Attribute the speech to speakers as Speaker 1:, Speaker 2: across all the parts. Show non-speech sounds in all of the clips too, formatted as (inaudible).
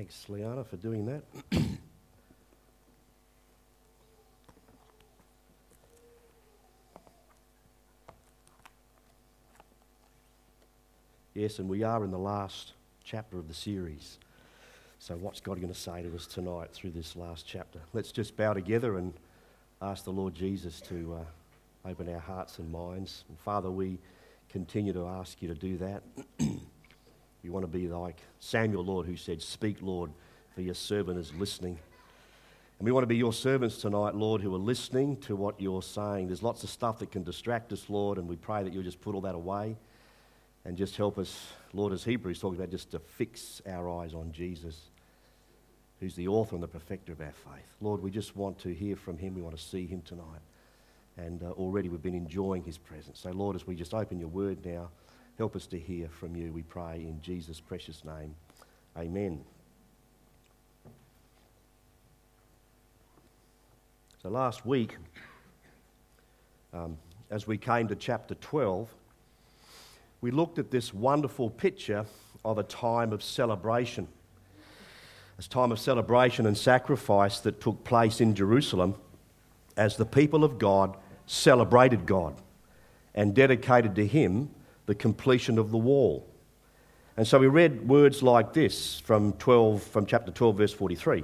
Speaker 1: Thanks, Liana, for doing that. (clears throat) yes, and we are in the last chapter of the series. So, what's God going to say to us tonight through this last chapter? Let's just bow together and ask the Lord Jesus to uh, open our hearts and minds. And Father, we continue to ask you to do that. (clears throat) we want to be like Samuel, Lord, who said, Speak, Lord, for your servant is listening. And we want to be your servants tonight, Lord, who are listening to what you're saying. There's lots of stuff that can distract us, Lord, and we pray that you'll just put all that away and just help us, Lord, as Hebrews talking about, just to fix our eyes on Jesus, who's the author and the perfecter of our faith. Lord, we just want to hear from him. We want to see him tonight. And uh, already we've been enjoying his presence. So, Lord, as we just open your word now, help us to hear from you, we pray in Jesus' precious name. Amen. So, last week, um, as we came to chapter 12, we looked at this wonderful picture of a time of celebration. This time of celebration and sacrifice that took place in Jerusalem as the people of God celebrated God and dedicated to Him the completion of the wall. And so we read words like this from 12 from chapter 12 verse 43.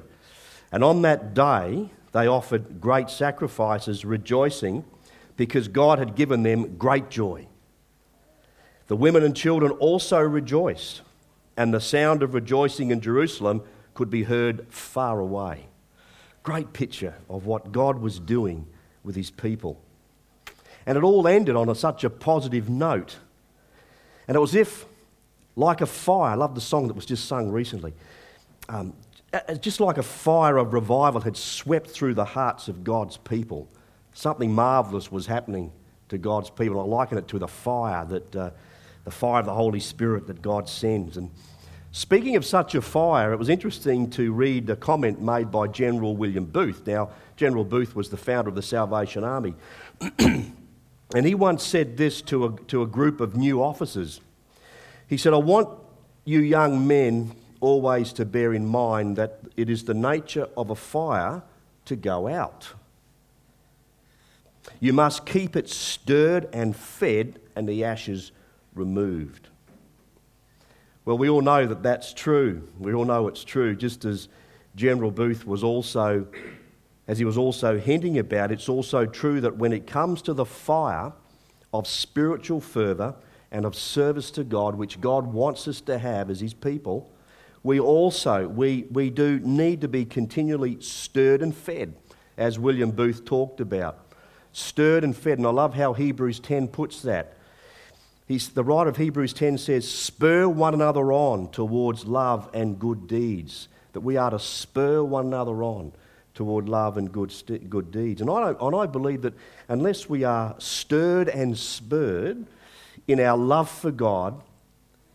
Speaker 1: And on that day they offered great sacrifices rejoicing because God had given them great joy. The women and children also rejoiced, and the sound of rejoicing in Jerusalem could be heard far away. Great picture of what God was doing with his people. And it all ended on a, such a positive note. And it was if, like a fire, I love the song that was just sung recently, um, just like a fire of revival had swept through the hearts of God's people. Something marvellous was happening to God's people. I liken it to the fire that. Uh, the fire of the Holy Spirit that God sends. And speaking of such a fire, it was interesting to read a comment made by General William Booth. Now, General Booth was the founder of the Salvation Army. (clears throat) and he once said this to a, to a group of new officers. He said, I want you young men always to bear in mind that it is the nature of a fire to go out. You must keep it stirred and fed, and the ashes removed. Well, we all know that that's true. We all know it's true, just as General Booth was also, as he was also hinting about, it's also true that when it comes to the fire of spiritual fervour and of service to God, which God wants us to have as his people, we also, we, we do need to be continually stirred and fed, as William Booth talked about. Stirred and fed. And I love how Hebrews 10 puts that. He's, the writer of Hebrews 10 says, Spur one another on towards love and good deeds. That we are to spur one another on toward love and good, good deeds. And I, and I believe that unless we are stirred and spurred in our love for God,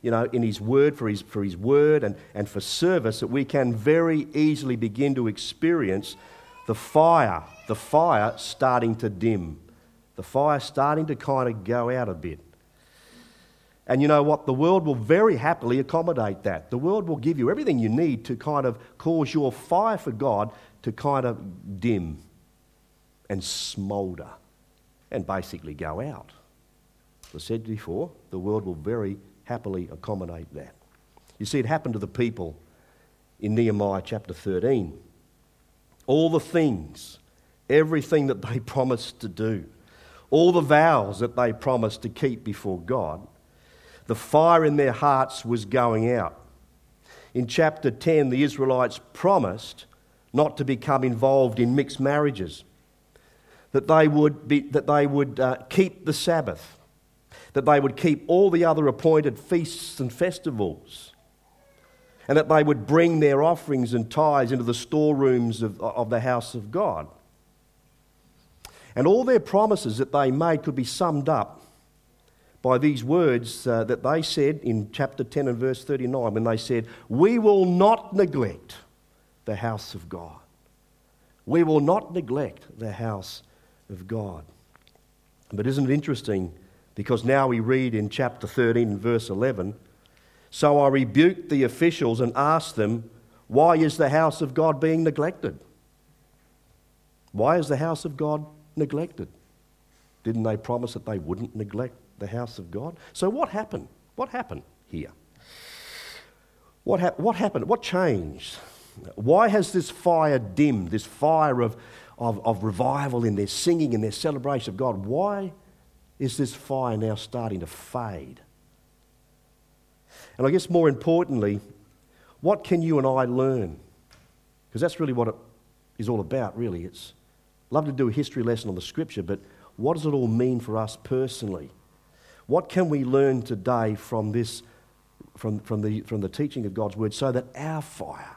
Speaker 1: you know, in His Word, for His, for his Word and, and for service, that we can very easily begin to experience the fire, the fire starting to dim, the fire starting to kind of go out a bit. And you know what? The world will very happily accommodate that. The world will give you everything you need to kind of cause your fire for God to kind of dim and smoulder and basically go out. As I said before, the world will very happily accommodate that. You see, it happened to the people in Nehemiah chapter 13. All the things, everything that they (laughs) promised to do, all the vows that they promised to keep before God, the fire in their hearts was going out. In chapter 10, the Israelites promised not to become involved in mixed marriages, that they would, be, that they would uh, keep the Sabbath, that they would keep all the other appointed feasts and festivals, and that they would bring their offerings and tithes into the storerooms of, of the house of God. And all their promises that they made could be summed up by these words uh, that they said in chapter 10 and verse 39 when they said, We will not neglect the house of God. We will not neglect the house of God. But isn't it interesting? Because now we read in chapter 13 and verse 11 So I rebuked the officials and asked them, Why is the house of God being neglected? Why is the house of God neglected? Didn't they promise that they wouldn't neglect the house of God? So, what happened? What happened here? What, ha- what happened? What changed? Why has this fire dimmed, this fire of, of, of revival in their singing and their celebration of God? Why is this fire now starting to fade? And I guess more importantly, what can you and I learn? Because that's really what it is all about, really. It's love to do a history lesson on the scripture, but what does it all mean for us personally? What can we learn today from this, from, from, the, from the teaching of God's word, so that our fire,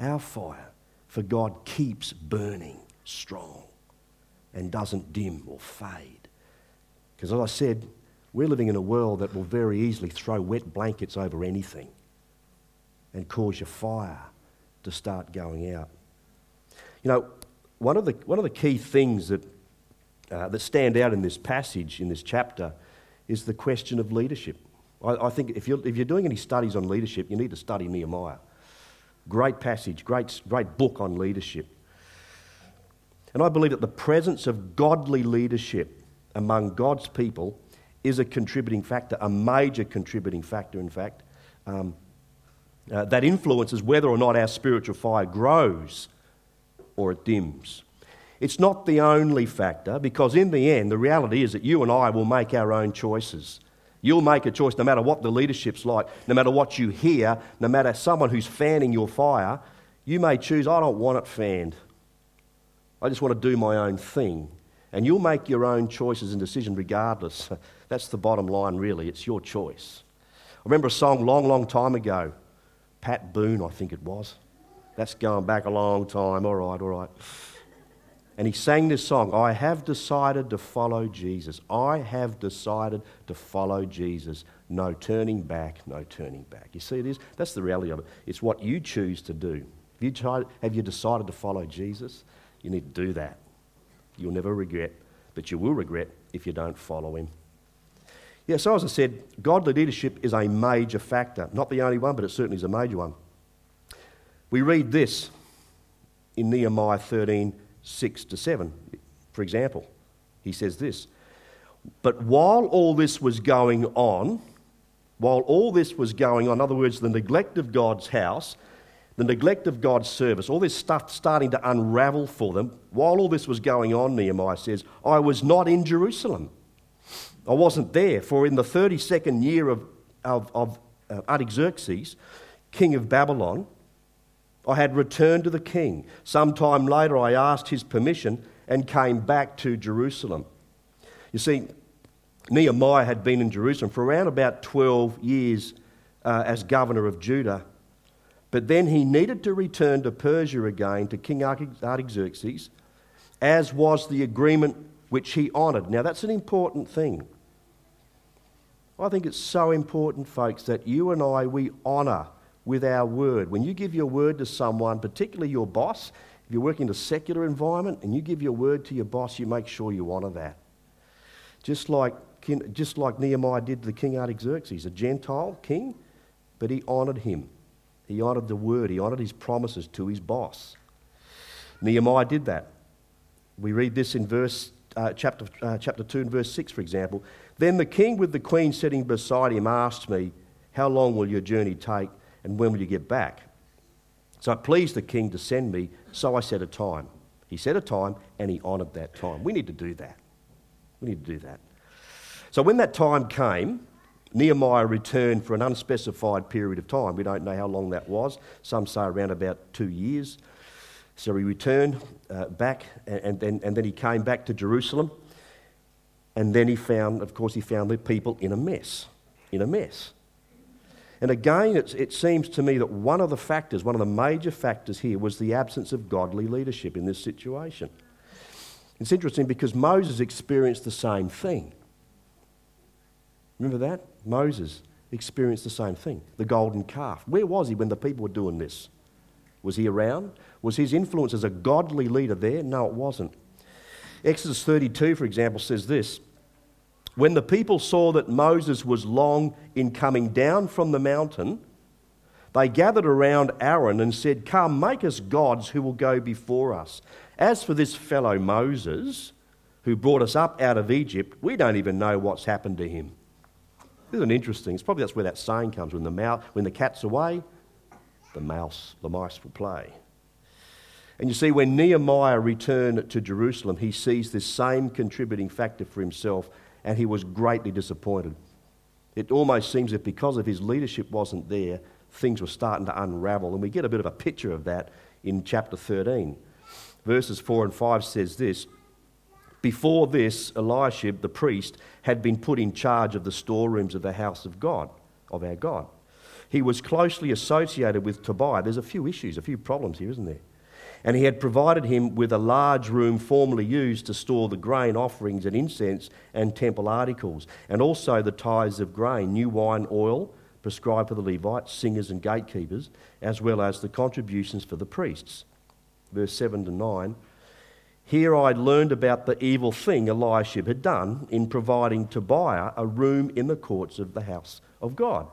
Speaker 1: our fire for God keeps burning strong and doesn't dim or fade? Because as I said, we're living in a world that will very easily throw wet blankets over anything and cause your fire to start going out. You know, one of the, one of the key things that, uh, that stand out in this passage, in this chapter, is the question of leadership. I, I think if you're, if you're doing any studies on leadership, you need to study Nehemiah. Great passage, great, great book on leadership. And I believe that the presence of godly leadership among God's people is a contributing factor, a major contributing factor, in fact, um, uh, that influences whether or not our spiritual fire grows or it dims. It's not the only factor because, in the end, the reality is that you and I will make our own choices. You'll make a choice no matter what the leadership's like, no matter what you hear, no matter someone who's fanning your fire. You may choose, I don't want it fanned. I just want to do my own thing. And you'll make your own choices and decisions regardless. (laughs) That's the bottom line, really. It's your choice. I remember a song long, long time ago. Pat Boone, I think it was. That's going back a long time. All right, all right. And he sang this song I have decided to follow Jesus. I have decided to follow Jesus. No turning back, no turning back. You see, it is? That's the reality of it. It's what you choose to do. Have you, tried, have you decided to follow Jesus? You need to do that. You'll never regret, but you will regret if you don't follow him. Yeah, so as I said, godly leadership is a major factor. Not the only one, but it certainly is a major one. We read this in Nehemiah 13 6 to 7, for example. He says this But while all this was going on, while all this was going on, in other words, the neglect of God's house, the neglect of God's service, all this stuff starting to unravel for them, while all this was going on, Nehemiah says, I was not in Jerusalem. I wasn't there, for in the 32nd year of, of, of uh, Artaxerxes, king of Babylon, I had returned to the king. Some time later, I asked his permission and came back to Jerusalem. You see, Nehemiah had been in Jerusalem for around about 12 years uh, as governor of Judah. But then he needed to return to Persia again to King Artaxerxes, as was the agreement which he honoured. Now, that's an important thing. I think it's so important, folks, that you and I, we honour with our word. When you give your word to someone, particularly your boss, if you're working in a secular environment and you give your word to your boss, you make sure you honour that. Just like, just like Nehemiah did to King Artaxerxes, a Gentile king, but he honoured him. He honoured the word, he honoured his promises to his boss. Nehemiah did that. We read this in verse uh, chapter, uh, chapter 2 and verse 6, for example. Then the king with the queen sitting beside him asked me, How long will your journey take, and when will you get back? So it pleased the king to send me, so I set a time. He set a time, and he honoured that time. We need to do that. We need to do that. So when that time came, Nehemiah returned for an unspecified period of time. We don't know how long that was. Some say around about two years. So he returned uh, back, and, then, and then he came back to Jerusalem. And then he found, of course, he found the people in a mess. In a mess. And again, it seems to me that one of the factors, one of the major factors here, was the absence of godly leadership in this situation. It's interesting because Moses experienced the same thing. Remember that? Moses experienced the same thing the golden calf. Where was he when the people were doing this? Was he around? Was his influence as a godly leader there? No, it wasn't. Exodus 32, for example, says this When the people saw that Moses was long in coming down from the mountain, they gathered around Aaron and said, Come, make us gods who will go before us. As for this fellow Moses, who brought us up out of Egypt, we don't even know what's happened to him. This isn't interesting? It's probably that's where that saying comes when the, mouse, when the cat's away, the mouse, the mice will play. And you see, when Nehemiah returned to Jerusalem, he sees this same contributing factor for himself, and he was greatly disappointed. It almost seems that because of his leadership wasn't there, things were starting to unravel. And we get a bit of a picture of that in chapter 13. Verses 4 and 5 says this Before this, Eliashib the priest had been put in charge of the storerooms of the house of God, of our God. He was closely associated with Tobiah. There's a few issues, a few problems here, isn't there? And he had provided him with a large room formerly used to store the grain offerings and incense and temple articles, and also the tithes of grain, new wine, oil, prescribed for the Levites, singers, and gatekeepers, as well as the contributions for the priests. Verse 7 to 9. Here I learned about the evil thing Eliashib had done in providing Tobiah a room in the courts of the house of God.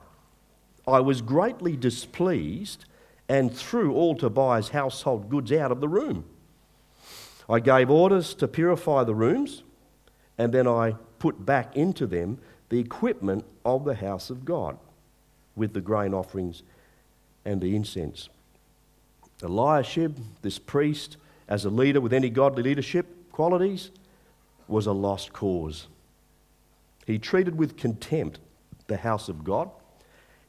Speaker 1: I was greatly displeased and threw all Tobiah's household goods out of the room. I gave orders to purify the rooms, and then I put back into them the equipment of the house of God with the grain offerings and the incense. Eliashib, this priest, as a leader with any godly leadership qualities, was a lost cause. He treated with contempt the house of God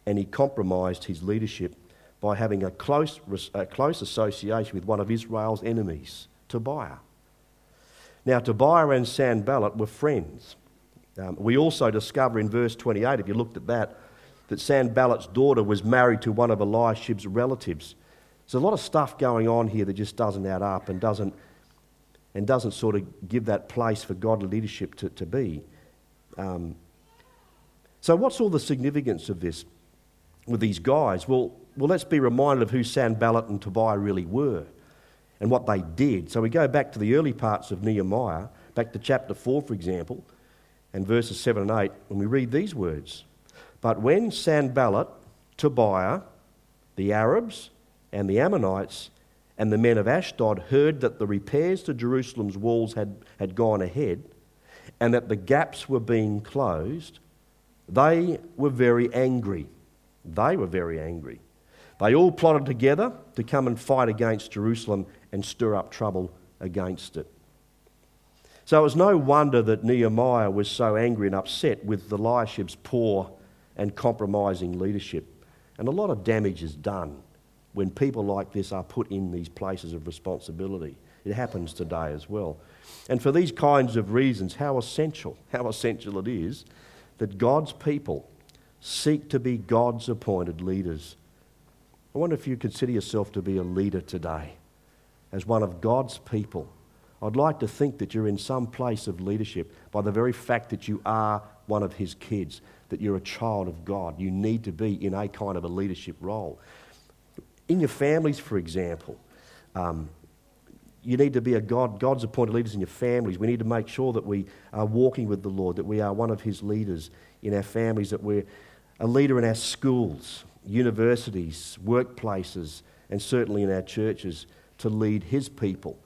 Speaker 1: and he compromised his leadership by having a close, a close association with one of Israel's enemies, Tobiah. Now, Tobiah and Sanballat were friends. Um, we also discover in verse 28, if you looked at that, that Sanballat's daughter was married to one of Eliashib's relatives. There's a lot of stuff going on here that just doesn't add up and doesn't, and doesn't sort of give that place for godly leadership to, to be. Um, so, what's all the significance of this with these guys? Well, well, let's be reminded of who Sanballat and Tobiah really were and what they did. So, we go back to the early parts of Nehemiah, back to chapter 4, for example, and verses 7 and 8, when we read these words. But when Sanballat, Tobiah, the Arabs, and the Ammonites and the men of Ashdod heard that the repairs to Jerusalem's walls had, had gone ahead and that the gaps were being closed, they were very angry. They were very angry. They all plotted together to come and fight against Jerusalem and stir up trouble against it. So it was no wonder that Nehemiah was so angry and upset with the Eliashib's poor and compromising leadership. And a lot of damage is done when people like this are put in these places of responsibility. It happens today as well. And for these kinds of reasons, how essential, how essential it is that God's people seek to be God's appointed leaders. I wonder if you consider yourself to be a leader today, as one of God's people. I'd like to think that you're in some place of leadership by the very fact that you are one of His kids, that you're a child of God. You need to be in a kind of a leadership role. In your families, for example, um, you need to be a God, God's appointed leaders in your families. We need to make sure that we are walking with the Lord, that we are one of His leaders in our families, that we're a leader in our schools, universities, workplaces, and certainly in our churches to lead His people,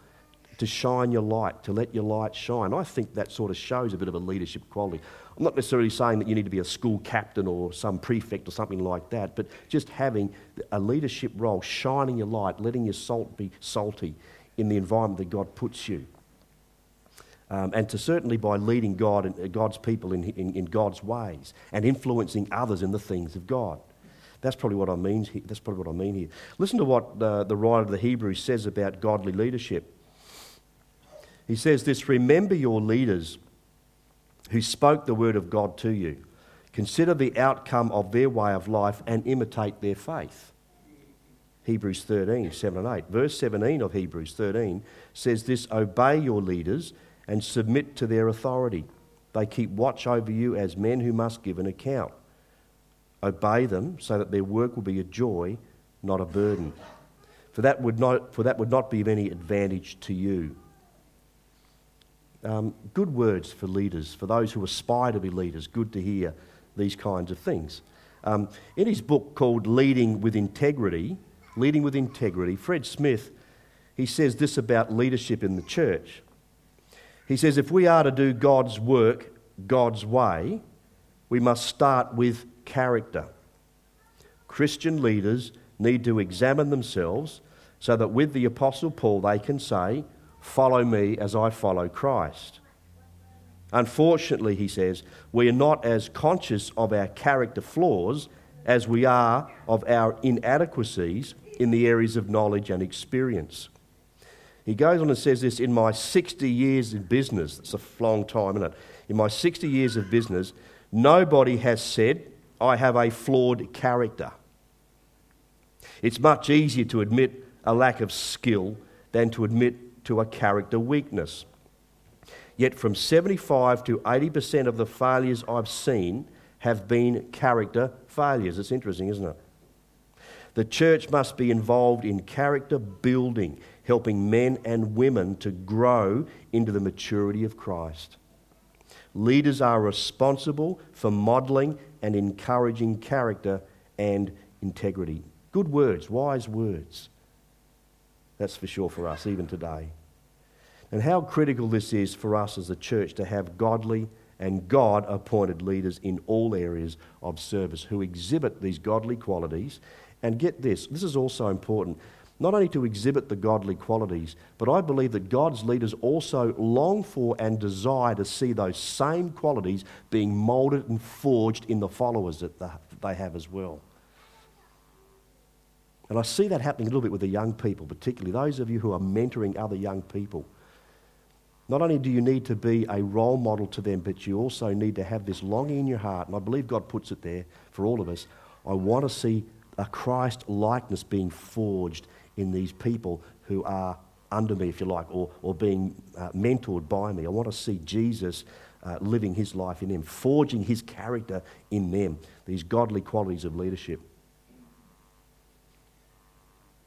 Speaker 1: to shine your light, to let your light shine. I think that sort of shows a bit of a leadership quality. I'm not necessarily saying that you need to be a school captain or some prefect or something like that, but just having a leadership role, shining your light, letting your salt be salty in the environment that God puts you. Um, and to certainly by leading God and God's people in, in, in, God's ways and influencing others in the things of God. That's probably what I mean. Here. That's probably what I mean here. Listen to what the writer of the Hebrews says about godly leadership. He says this: "Remember your leaders who spoke the word of God to you. Consider the outcome of their way of life and imitate their faith. Hebrews 13, 7 and 8. Verse 17 of Hebrews 13 says this Obey your leaders and submit to their authority. They keep watch over you as men who must give an account. Obey them so that their work will be a joy, not a burden. For that would not, for that would not be of any advantage to you. Um, good words for leaders, for those who aspire to be leaders. Good to hear these kinds of things. Um, in his book called Leading with Integrity, Leading with Integrity, Fred Smith, he says this about leadership in the church. He says, if we are to do God's work God's way, we must start with character. Christian leaders need to examine themselves so that with the Apostle Paul they can say, Follow me as I follow Christ. Unfortunately, he says, we are not as conscious of our character flaws as we are of our inadequacies in the areas of knowledge and experience. He goes on and says this In my 60 years in business, that's a long time, isn't it? In my 60 years of business, nobody has said, I have a flawed character. It's much easier to admit a lack of skill than to admit to a character weakness. Yet, from 75 to 80% of the failures I've seen have been character failures. It's interesting, isn't it? The church must be involved in character building, helping men and women to grow into the maturity of Christ. Leaders are responsible for modelling and encouraging character and integrity. Good words, wise words. That's for sure for us, even today. And how critical this is for us as a church to have godly and God appointed leaders in all areas of service who exhibit these godly qualities. And get this, this is also important not only to exhibit the godly qualities, but I believe that God's leaders also long for and desire to see those same qualities being molded and forged in the followers that they have as well. And I see that happening a little bit with the young people, particularly those of you who are mentoring other young people. Not only do you need to be a role model to them, but you also need to have this longing in your heart, and I believe God puts it there for all of us. I want to see a Christ likeness being forged in these people who are under me, if you like, or, or being uh, mentored by me. I want to see Jesus uh, living his life in them, forging his character in them, these godly qualities of leadership.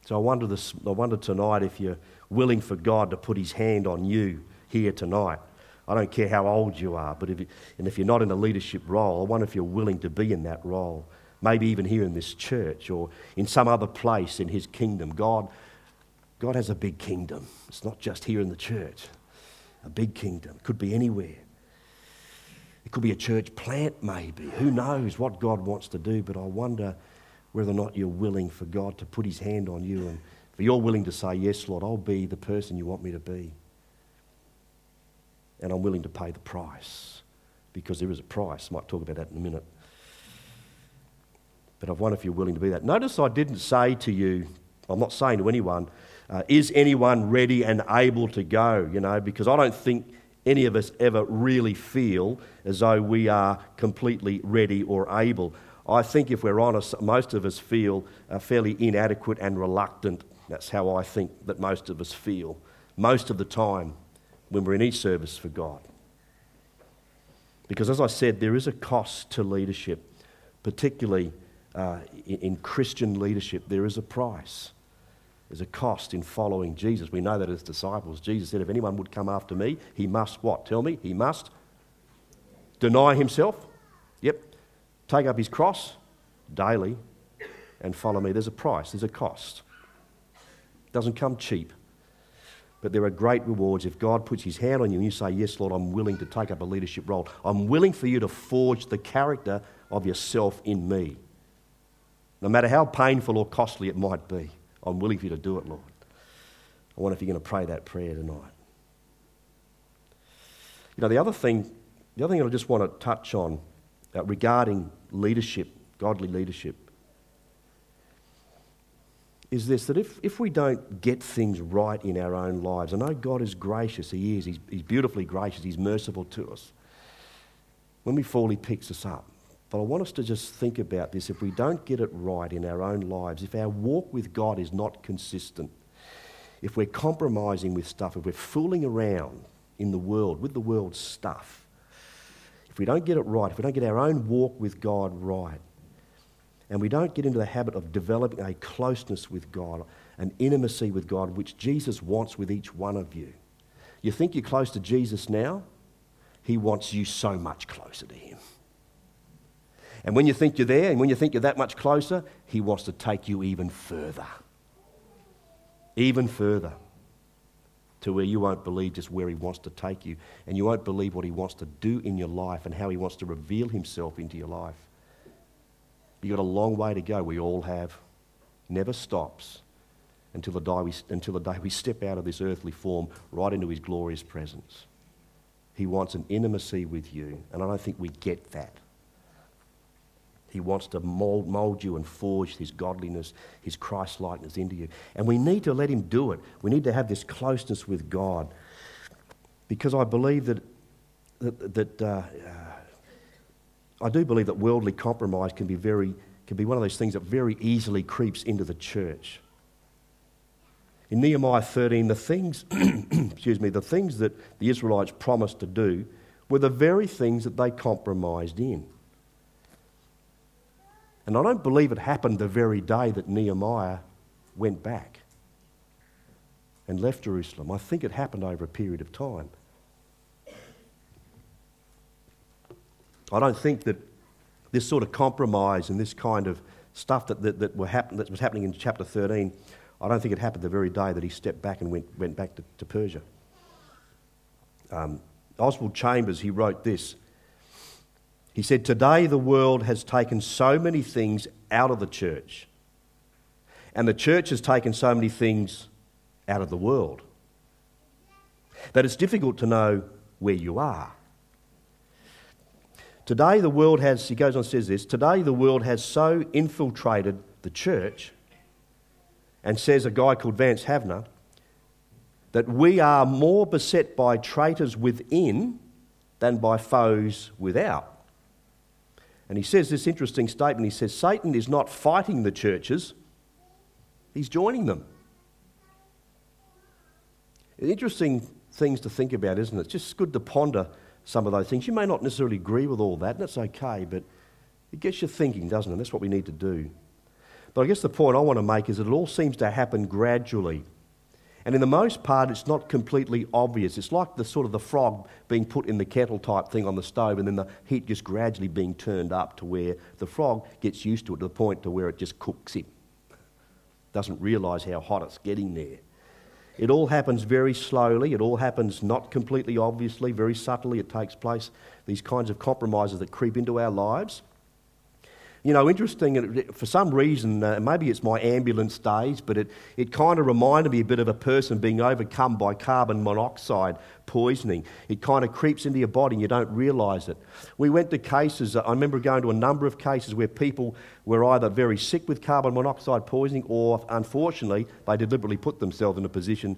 Speaker 1: So I wonder, this, I wonder tonight if you're willing for God to put his hand on you here tonight. I don't care how old you are, but if you, and if you're not in a leadership role, I wonder if you're willing to be in that role maybe even here in this church or in some other place in his kingdom. God, God has a big kingdom. It's not just here in the church, a big kingdom. It could be anywhere. It could be a church plant, maybe. Who knows what God wants to do, but I wonder whether or not you're willing for God to put his hand on you and if you're willing to say, Yes, Lord, I'll be the person you want me to be. And I'm willing to pay the price because there is a price. I might talk about that in a minute. But I wonder if you're willing to be that. Notice I didn't say to you, I'm not saying to anyone, uh, is anyone ready and able to go? You know, because I don't think any of us ever really feel as though we are completely ready or able. I think if we're honest, most of us feel uh, fairly inadequate and reluctant. That's how I think that most of us feel most of the time when we're in each service for God. Because as I said, there is a cost to leadership, particularly uh, in, in Christian leadership, there is a price. There's a cost in following Jesus. We know that as disciples. Jesus said, If anyone would come after me, he must what? Tell me. He must deny himself. Yep. Take up his cross daily and follow me. There's a price, there's a cost. It doesn't come cheap. But there are great rewards if God puts his hand on you and you say, Yes, Lord, I'm willing to take up a leadership role. I'm willing for you to forge the character of yourself in me. No matter how painful or costly it might be, I'm willing for you to do it, Lord. I wonder if you're going to pray that prayer tonight. You know, the other thing, the other thing I just want to touch on uh, regarding leadership, godly leadership, is this that if, if we don't get things right in our own lives, I know God is gracious, He is, He's, he's beautifully gracious, He's merciful to us. When we fall, He picks us up. But I want us to just think about this. If we don't get it right in our own lives, if our walk with God is not consistent, if we're compromising with stuff, if we're fooling around in the world with the world's stuff, if we don't get it right, if we don't get our own walk with God right, and we don't get into the habit of developing a closeness with God, an intimacy with God, which Jesus wants with each one of you. You think you're close to Jesus now? He wants you so much closer to Him. And when you think you're there and when you think you're that much closer, He wants to take you even further. Even further to where you won't believe just where He wants to take you, and you won't believe what He wants to do in your life and how He wants to reveal Himself into your life. You've got a long way to go. We all have. Never stops until the, day we, until the day we step out of this earthly form right into His glorious presence. He wants an intimacy with you, and I don't think we get that. He wants to mold, mold you and forge His godliness, His Christ likeness into you. And we need to let Him do it. We need to have this closeness with God. Because I believe that, that, that uh, uh, I do believe that worldly compromise can be, very, can be one of those things that very easily creeps into the church. In Nehemiah 13, the things, (clears throat) excuse me, the things that the Israelites promised to do were the very things that they compromised in. And I don't believe it happened the very day that Nehemiah went back and left Jerusalem. I think it happened over a period of time. I don't think that this sort of compromise and this kind of stuff that, that, that, happen, that was happening in chapter 13, I don't think it happened the very day that he stepped back and went, went back to, to Persia. Um, Oswald Chambers, he wrote this he said, Today the world has taken so many things out of the church, and the church has taken so many things out of the world, that it's difficult to know where you are. Today the world has, he goes on and says this, today the world has so infiltrated the church, and says a guy called Vance Havner, that we are more beset by traitors within than by foes without. And he says this interesting statement. He says, Satan is not fighting the churches, he's joining them. Interesting things to think about, isn't it? It's just good to ponder some of those things. You may not necessarily agree with all that, and that's okay, but it gets you thinking, doesn't it? That's what we need to do. But I guess the point I want to make is that it all seems to happen gradually. And in the most part, it's not completely obvious. It's like the sort of the frog being put in the kettle type thing on the stove, and then the heat just gradually being turned up to where the frog gets used to it to the point to where it just cooks him. Doesn't realise how hot it's getting there. It all happens very slowly. It all happens not completely obviously, very subtly. It takes place. These kinds of compromises that creep into our lives. You know, interesting, for some reason, uh, maybe it's my ambulance days, but it, it kind of reminded me a bit of a person being overcome by carbon monoxide poisoning. It kind of creeps into your body and you don't realise it. We went to cases, I remember going to a number of cases where people were either very sick with carbon monoxide poisoning or, unfortunately, they deliberately put themselves in a position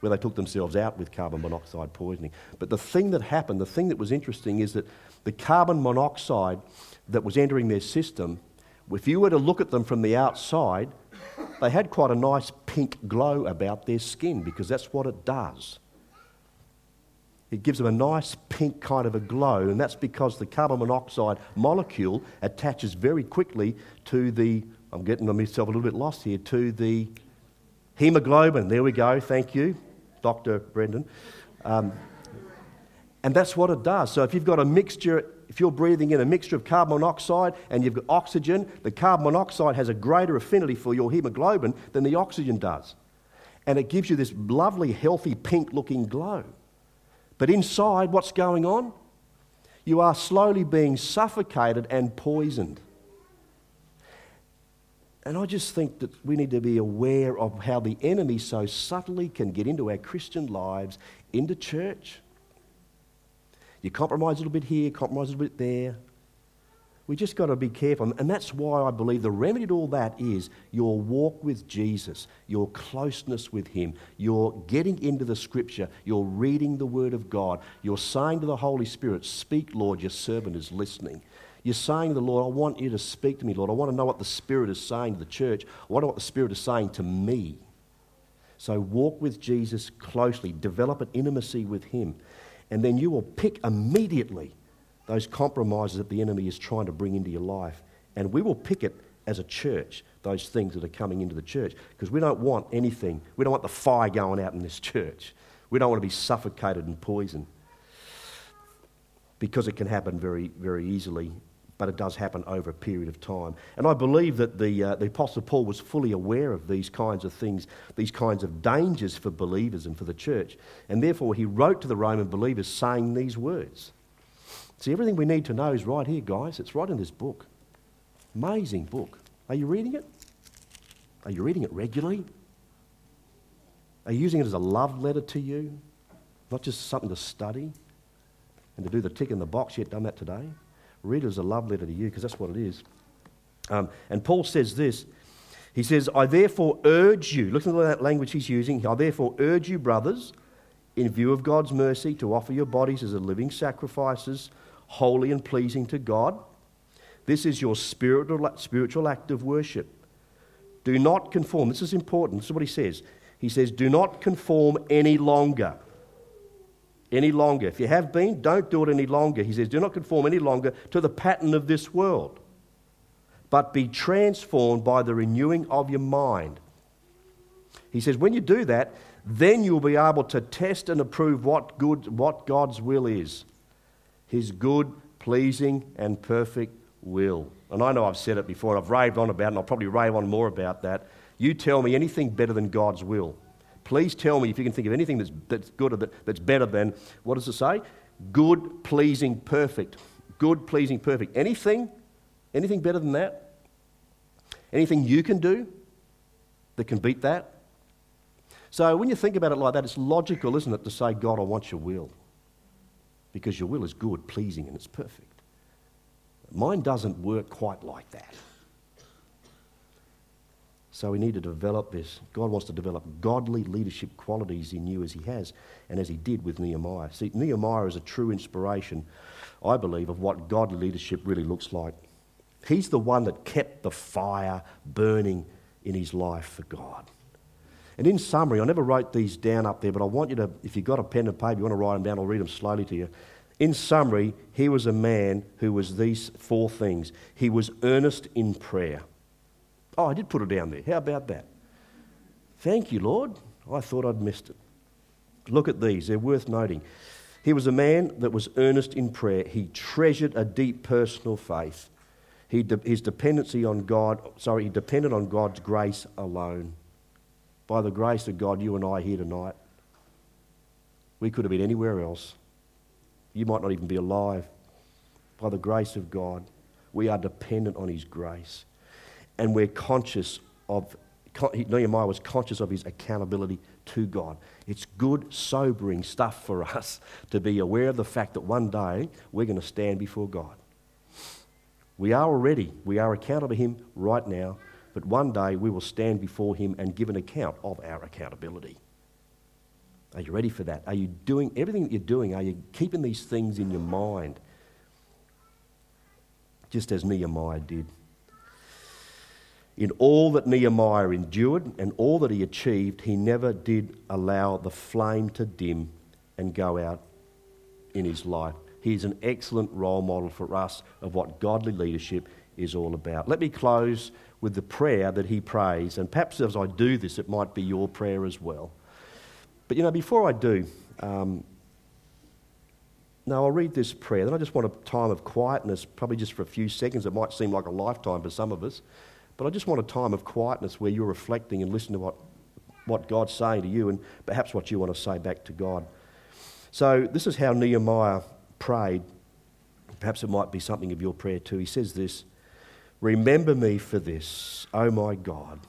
Speaker 1: where they took themselves out with carbon monoxide poisoning. But the thing that happened, the thing that was interesting is that the carbon monoxide that was entering their system, if you were to look at them from the outside, they had quite a nice pink glow about their skin because that's what it does. It gives them a nice pink kind of a glow, and that's because the carbon monoxide molecule attaches very quickly to the, I'm getting myself a little bit lost here, to the hemoglobin. There we go, thank you, Dr. Brendan. Um, and that's what it does. So if you've got a mixture if you're breathing in a mixture of carbon monoxide and you've got oxygen, the carbon monoxide has a greater affinity for your hemoglobin than the oxygen does. And it gives you this lovely, healthy, pink looking glow. But inside, what's going on? You are slowly being suffocated and poisoned. And I just think that we need to be aware of how the enemy so subtly can get into our Christian lives, into church, you compromise a little bit here, compromise a little bit there. We just got to be careful. And that's why I believe the remedy to all that is your walk with Jesus, your closeness with Him, your getting into the Scripture, your reading the Word of God, you're saying to the Holy Spirit, Speak, Lord, your servant is listening. You're saying to the Lord, I want you to speak to me, Lord. I want to know what the Spirit is saying to the church. I want to know what the Spirit is saying to me. So walk with Jesus closely, develop an intimacy with Him and then you will pick immediately those compromises that the enemy is trying to bring into your life. And we will pick it as a church, those things that are coming into the church, because we don't want anything, we don't want the fire going out in this church. We don't want to be suffocated and poisoned because it can happen very, very easily, but it does happen over a period of time. And I believe that the, uh, the Apostle Paul was fully aware of these kinds of things, these kinds of dangers for believers and for the church. And therefore, he wrote to the Roman believers saying these words. See, everything we need to know is right here, guys. It's right in this book. Amazing book. Are you reading it? Are you reading it regularly? Are you using it as a love letter to you? Not just something to study and to do the tick in the box. Yet done that today. Read it as a love letter to you because that's what it is. Um, and Paul says this. He says, I therefore urge you, listen to that language he's using. I therefore urge you, brothers, in view of God's mercy, to offer your bodies as a living sacrifices, holy and pleasing to God. This is your spiritual, spiritual act of worship. Do not conform. This is important. This is what he says. He says, Do not conform any longer. Any longer. If you have been, don't do it any longer. He says, Do not conform any longer to the pattern of this world, but be transformed by the renewing of your mind. He says, When you do that, then you'll be able to test and approve what, good, what God's will is His good, pleasing, and perfect will. And I know I've said it before, and I've raved on about it, and I'll probably rave on more about that. You tell me anything better than God's will. Please tell me if you can think of anything that's, that's good or that, that's better than, what does it say? Good, pleasing, perfect. Good, pleasing, perfect. Anything? Anything better than that? Anything you can do that can beat that? So when you think about it like that, it's logical, isn't it, to say, God, I want your will. Because your will is good, pleasing, and it's perfect. Mine doesn't work quite like that. So we need to develop this. God wants to develop godly leadership qualities in you as He has and as He did with Nehemiah. See, Nehemiah is a true inspiration, I believe, of what godly leadership really looks like. He's the one that kept the fire burning in his life for God. And in summary, I never wrote these down up there, but I want you to, if you've got a pen and paper, you want to write them down, I'll read them slowly to you. In summary, he was a man who was these four things. He was earnest in prayer. Oh, I did put it down there. How about that? Thank you, Lord. I thought I'd missed it. Look at these, they're worth noting. He was a man that was earnest in prayer. He treasured a deep personal faith. He de- his dependency on God, sorry, he depended on God's grace alone. By the grace of God, you and I are here tonight. We could have been anywhere else. You might not even be alive. By the grace of God, we are dependent on His grace and we're conscious of, Nehemiah was conscious of his accountability to God. It's good, sobering stuff for (laughs) us to be aware of the fact that one day we're going to stand before God. We are already, we are accountable to Him right now, but one day we will stand before Him and give an account of our accountability. Are you ready for that? Are you doing everything that you're doing? Are you keeping these things in your mind? Just as Nehemiah did. In all that Nehemiah endured and all that he achieved, he never did allow the flame to dim and go out in his life. He's an excellent role model for us of what godly leadership is all about. Let me close with the prayer that he prays, and perhaps as I do this, it might be your prayer as well. But you know, before I do, um, now I'll read this prayer. Then I just want a time of quietness, probably just for a few seconds. It might seem like a lifetime for some of us. But I just want a time of quietness where you're reflecting and listening to what, what God's saying to you and perhaps what you want to say back to God. So, this is how Nehemiah prayed. Perhaps it might be something of your prayer too. He says this Remember me for this, O my God,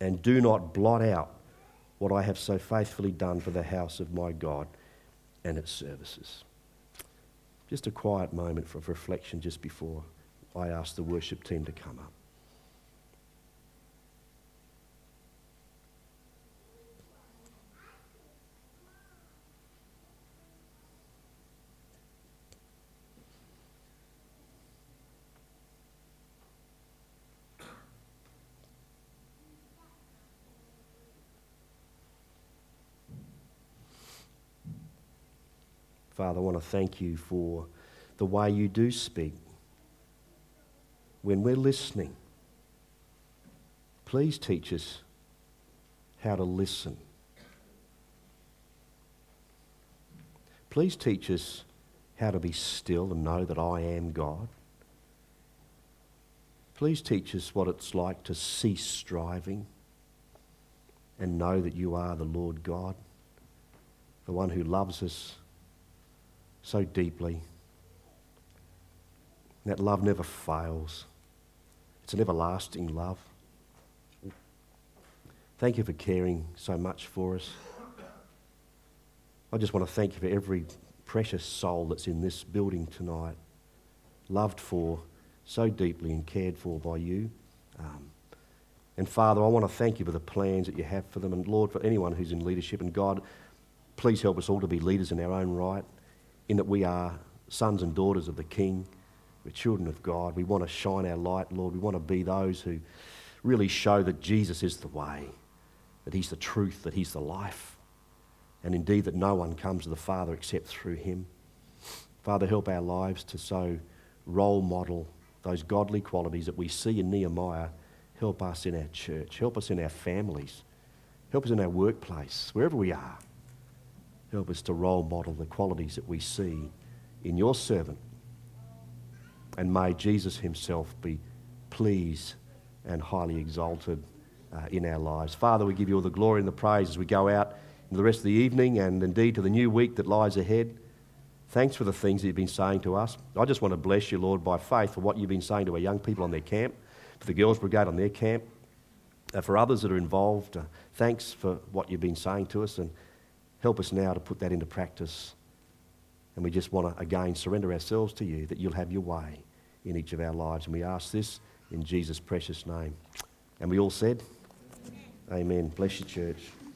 Speaker 1: and do not blot out what I have so faithfully done for the house of my God and its services. Just a quiet moment for reflection just before I ask the worship team to come up. Father, I want to thank you for the way you do speak. When we're listening, please teach us how to listen. Please teach us how to be still and know that I am God. Please teach us what it's like to cease striving and know that you are the Lord God, the one who loves us so deeply. That love never fails, it's an everlasting love. Thank you for caring so much for us. I just want to thank you for every precious soul that's in this building tonight, loved for so deeply and cared for by you. Um, and Father, I want to thank you for the plans that you have for them. And Lord, for anyone who's in leadership, and God, please help us all to be leaders in our own right, in that we are sons and daughters of the King. We're children of God. We want to shine our light, Lord. We want to be those who really show that Jesus is the way, that He's the truth, that He's the life, and indeed that no one comes to the Father except through Him. Father, help our lives to so role model those godly qualities that we see in Nehemiah. Help us in our church. Help us in our families. Help us in our workplace, wherever we are. Help us to role model the qualities that we see in your servant. And may Jesus himself be pleased and highly exalted uh, in our lives. Father, we give you all the glory and the praise as we go out into the rest of the evening and indeed to the new week that lies ahead. Thanks for the things that you've been saying to us. I just want to bless you, Lord, by faith for what you've been saying to our young people on their camp, for the Girls Brigade on their camp, uh, for others that are involved. Uh, thanks for what you've been saying to us and help us now to put that into practice. And we just want to again surrender ourselves to you that you'll have your way in each of our lives. And we ask this in Jesus' precious name. And we all said, Amen. Amen. Bless you, church.